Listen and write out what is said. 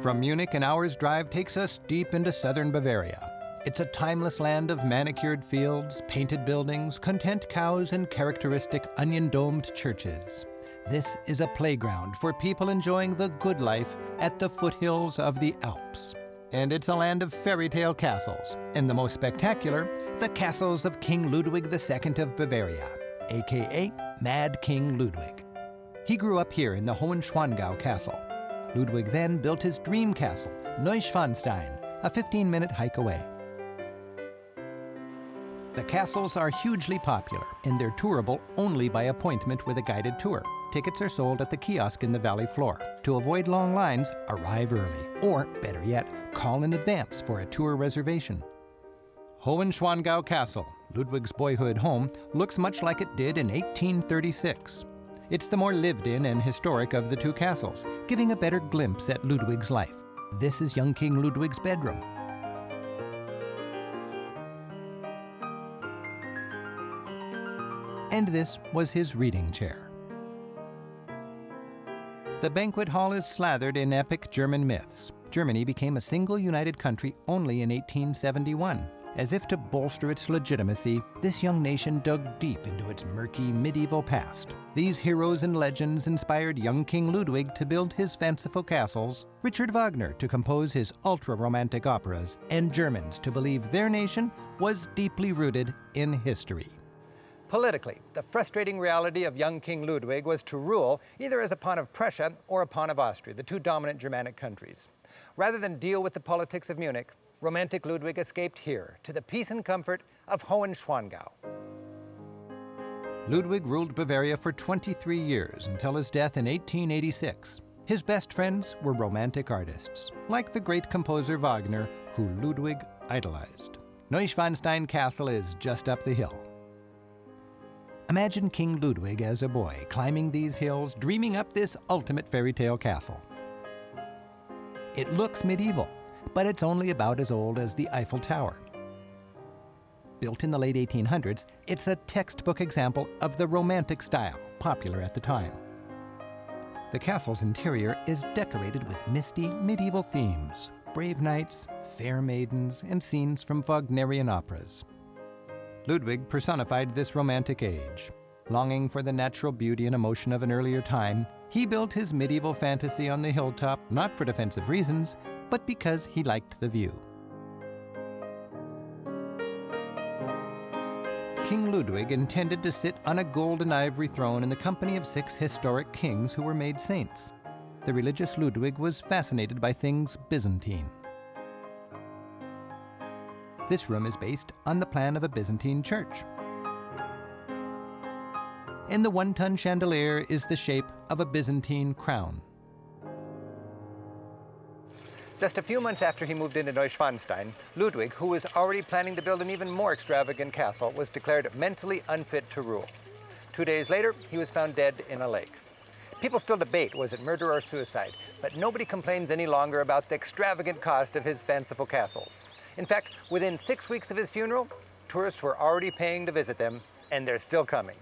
From Munich, an hour's drive takes us deep into southern Bavaria. It's a timeless land of manicured fields, painted buildings, content cows, and characteristic onion domed churches. This is a playground for people enjoying the good life at the foothills of the Alps. And it's a land of fairy tale castles, and the most spectacular, the castles of King Ludwig II of Bavaria, aka Mad King Ludwig. He grew up here in the Hohenschwangau Castle. Ludwig then built his dream castle, Neuschwanstein, a 15 minute hike away. The castles are hugely popular, and they're tourable only by appointment with a guided tour. Tickets are sold at the kiosk in the valley floor. To avoid long lines, arrive early, or better yet, call in advance for a tour reservation. Hohenschwangau Castle, Ludwig's boyhood home, looks much like it did in 1836. It's the more lived in and historic of the two castles, giving a better glimpse at Ludwig's life. This is young King Ludwig's bedroom. And this was his reading chair. The banquet hall is slathered in epic German myths. Germany became a single united country only in 1871. As if to bolster its legitimacy, this young nation dug deep into its murky medieval past. These heroes and legends inspired young King Ludwig to build his fanciful castles, Richard Wagner to compose his ultra romantic operas, and Germans to believe their nation was deeply rooted in history. Politically, the frustrating reality of young King Ludwig was to rule either as a pawn of Prussia or a pawn of Austria, the two dominant Germanic countries. Rather than deal with the politics of Munich, romantic Ludwig escaped here to the peace and comfort of Hohenschwangau. Ludwig ruled Bavaria for 23 years until his death in 1886. His best friends were romantic artists, like the great composer Wagner, who Ludwig idolized. Neuschwanstein Castle is just up the hill. Imagine King Ludwig as a boy climbing these hills, dreaming up this ultimate fairy tale castle. It looks medieval, but it's only about as old as the Eiffel Tower. Built in the late 1800s, it's a textbook example of the Romantic style, popular at the time. The castle's interior is decorated with misty medieval themes brave knights, fair maidens, and scenes from Wagnerian operas. Ludwig personified this romantic age. Longing for the natural beauty and emotion of an earlier time, he built his medieval fantasy on the hilltop not for defensive reasons, but because he liked the view. King Ludwig intended to sit on a golden ivory throne in the company of six historic kings who were made saints. The religious Ludwig was fascinated by things Byzantine. This room is based on the plan of a Byzantine church. In the one ton chandelier is the shape of a Byzantine crown. Just a few months after he moved into Neuschwanstein, Ludwig, who was already planning to build an even more extravagant castle, was declared mentally unfit to rule. Two days later, he was found dead in a lake. People still debate was it murder or suicide, but nobody complains any longer about the extravagant cost of his fanciful castles. In fact, within six weeks of his funeral, tourists were already paying to visit them, and they're still coming.